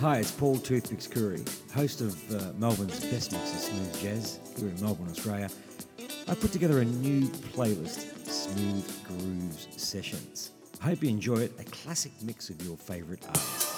Hi, it's Paul Toothpicks Curry, host of uh, Melbourne's best mix of smooth jazz here in Melbourne, Australia. I put together a new playlist, Smooth Grooves Sessions. I hope you enjoy it, a classic mix of your favourite artists.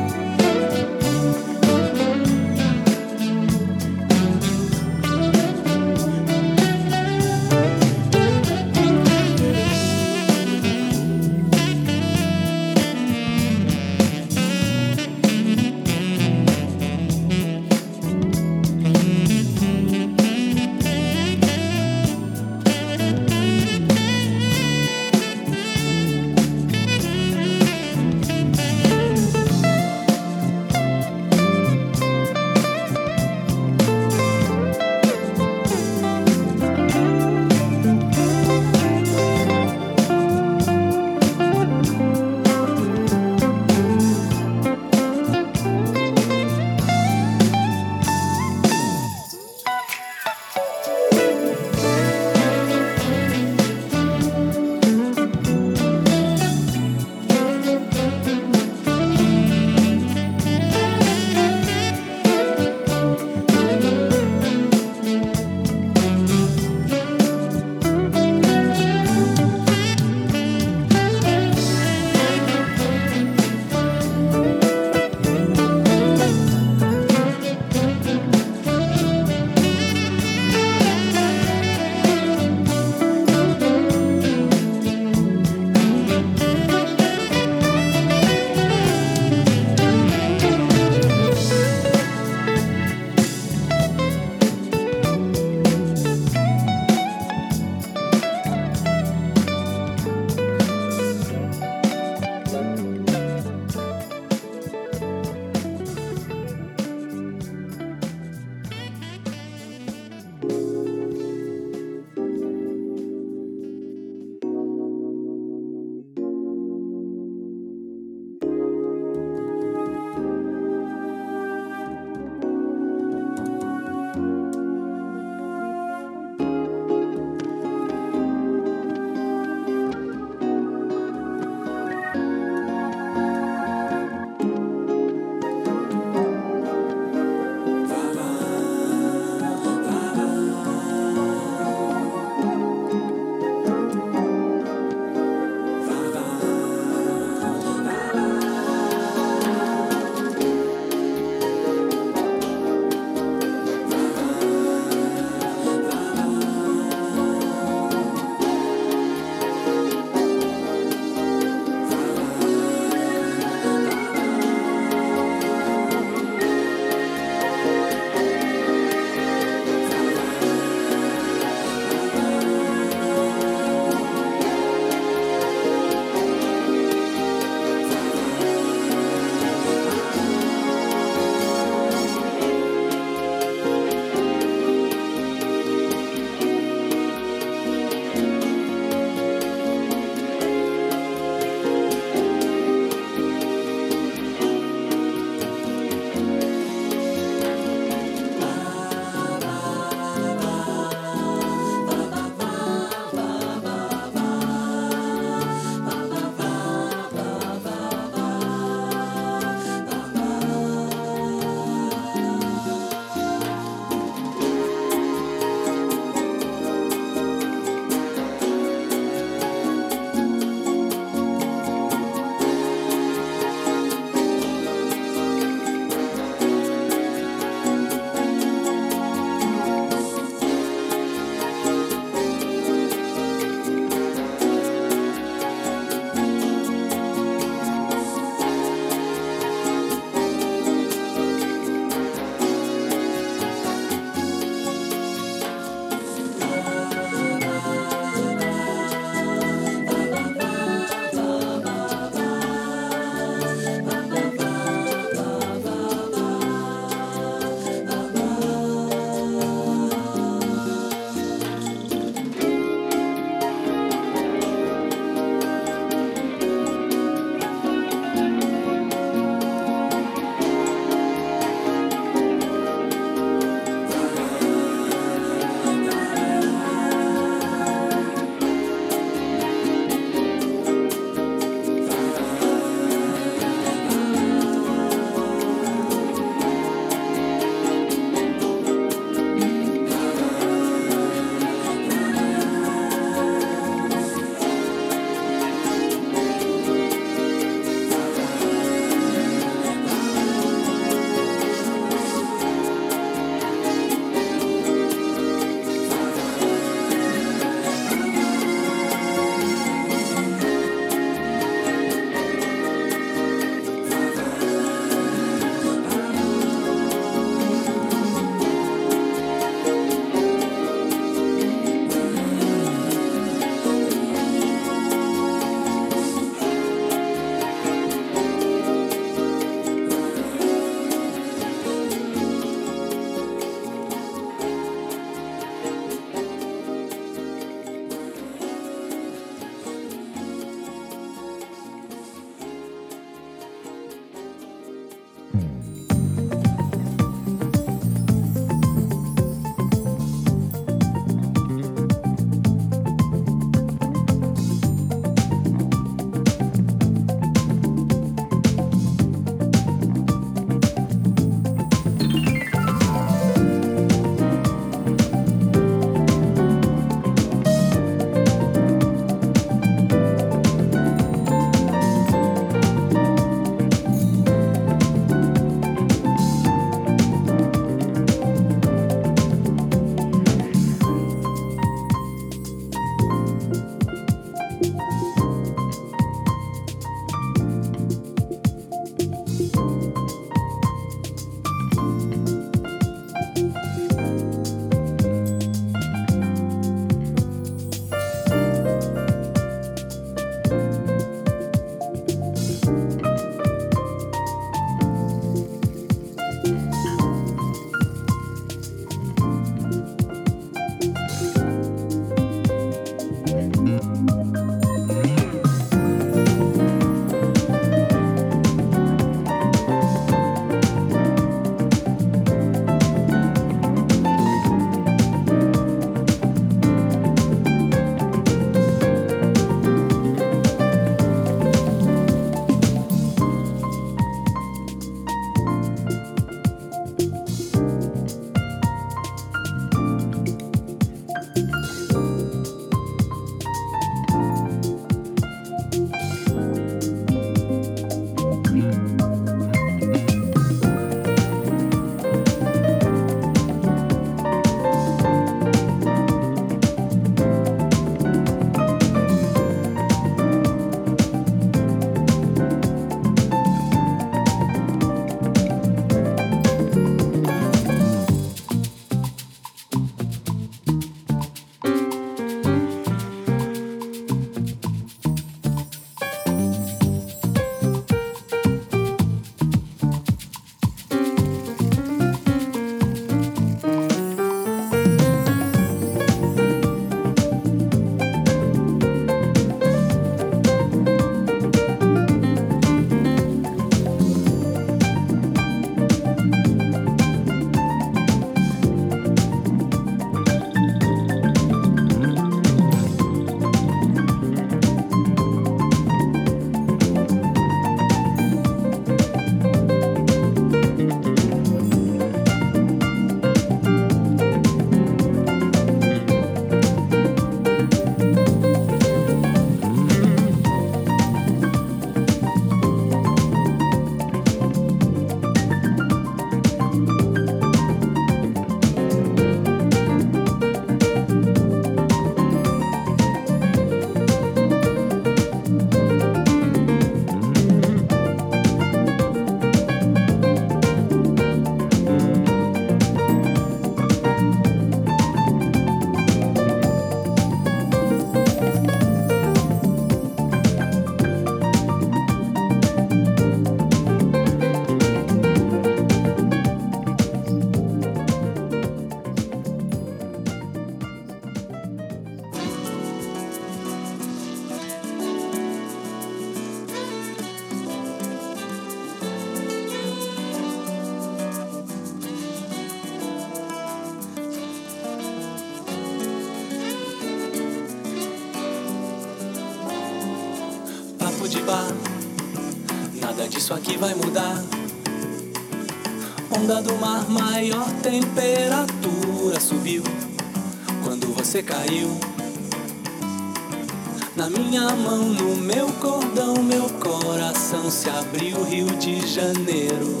Janeiro.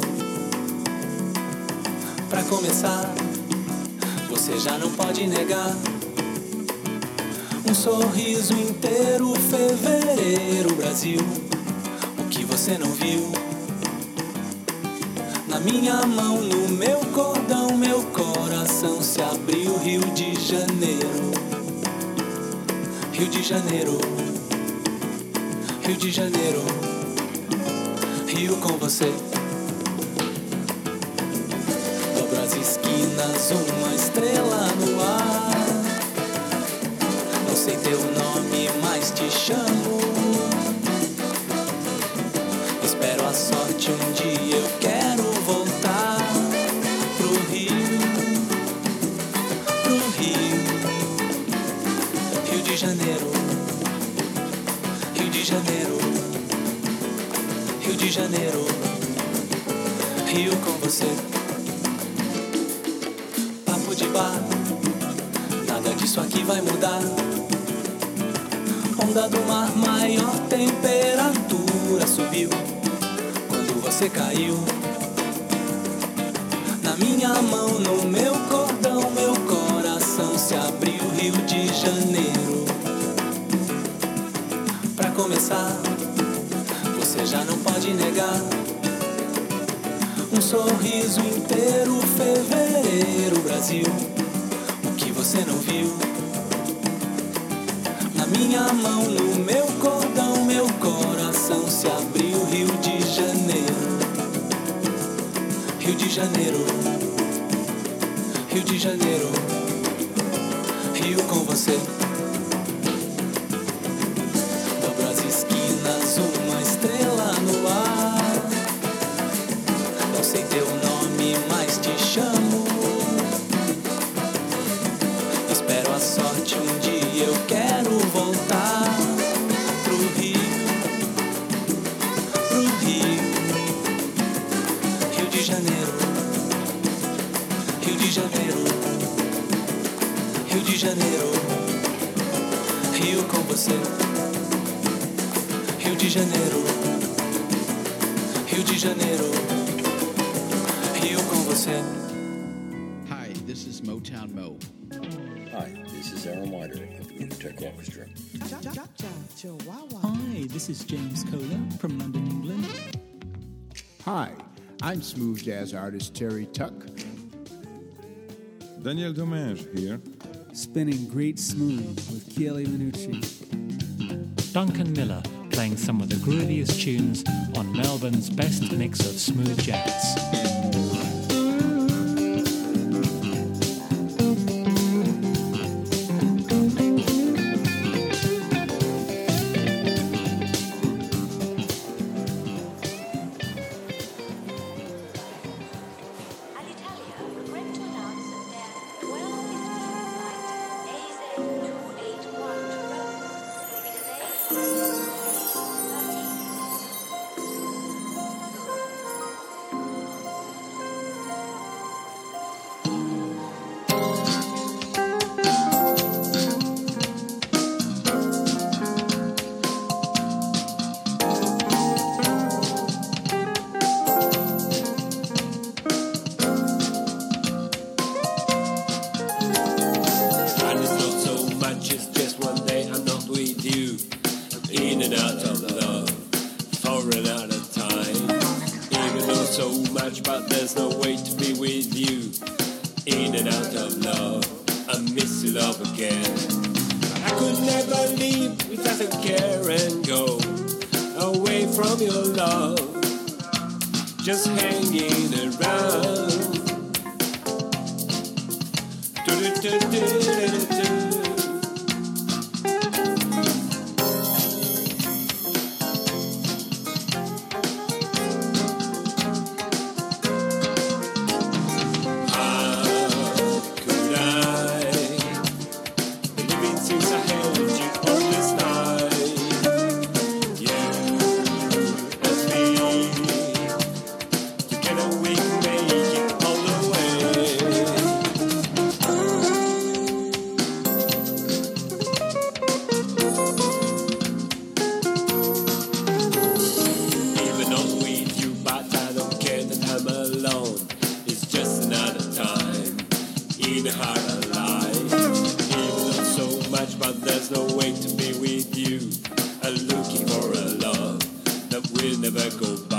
Pra começar, você já não pode negar. Um sorriso inteiro, fevereiro, Brasil. O que você não viu? Na minha mão, no meu cordão, meu coração se abriu, Rio de Janeiro. Rio de Janeiro. Rio de Janeiro. Rio com você. Dobro as esquinas, uma estrela no ar. Não sei teu nome, mas te chamo. Espero a sorte um dia eu quero voltar pro Rio, pro Rio, Rio de Janeiro, Rio de Janeiro, Rio de Janeiro, Rio com você. Papo de bar, nada disso aqui vai mudar. Onda do mar, maior temperatura subiu quando você caiu. Na minha mão, no meu cordão, meu coração se abriu, Rio de Janeiro. Pra começar, pode negar. Um sorriso inteiro, fevereiro, Brasil. O que você não viu? Na minha mão, no meu cordão, meu coração se abriu, Rio de Janeiro. Rio de Janeiro. Rio de Janeiro. Rio com você. Smooth jazz artist Terry Tuck. Daniel Domingue here. Spinning great smooth with Chieli Minucci. Duncan Miller playing some of the grooviest tunes on Melbourne's best mix of smooth jazz. been hard alive. Even so much, but there's no way to be with you. I'm looking for a love that will never go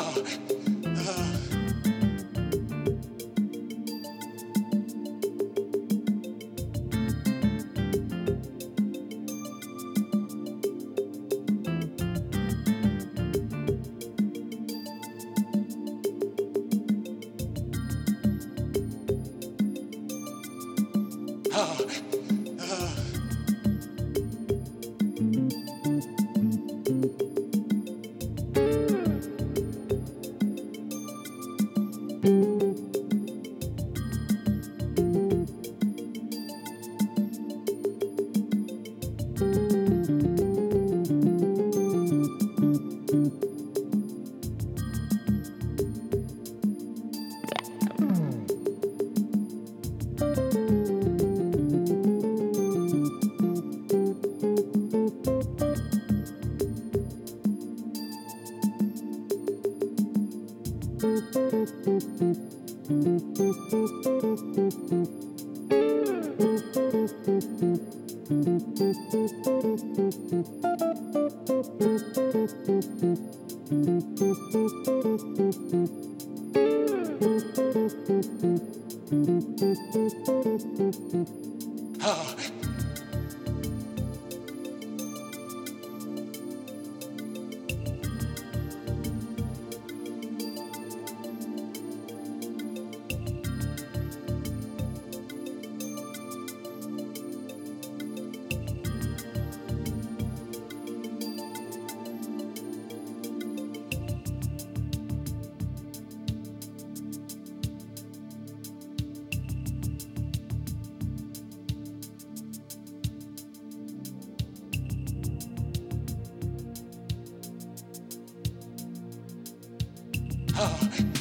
Oh. Oh.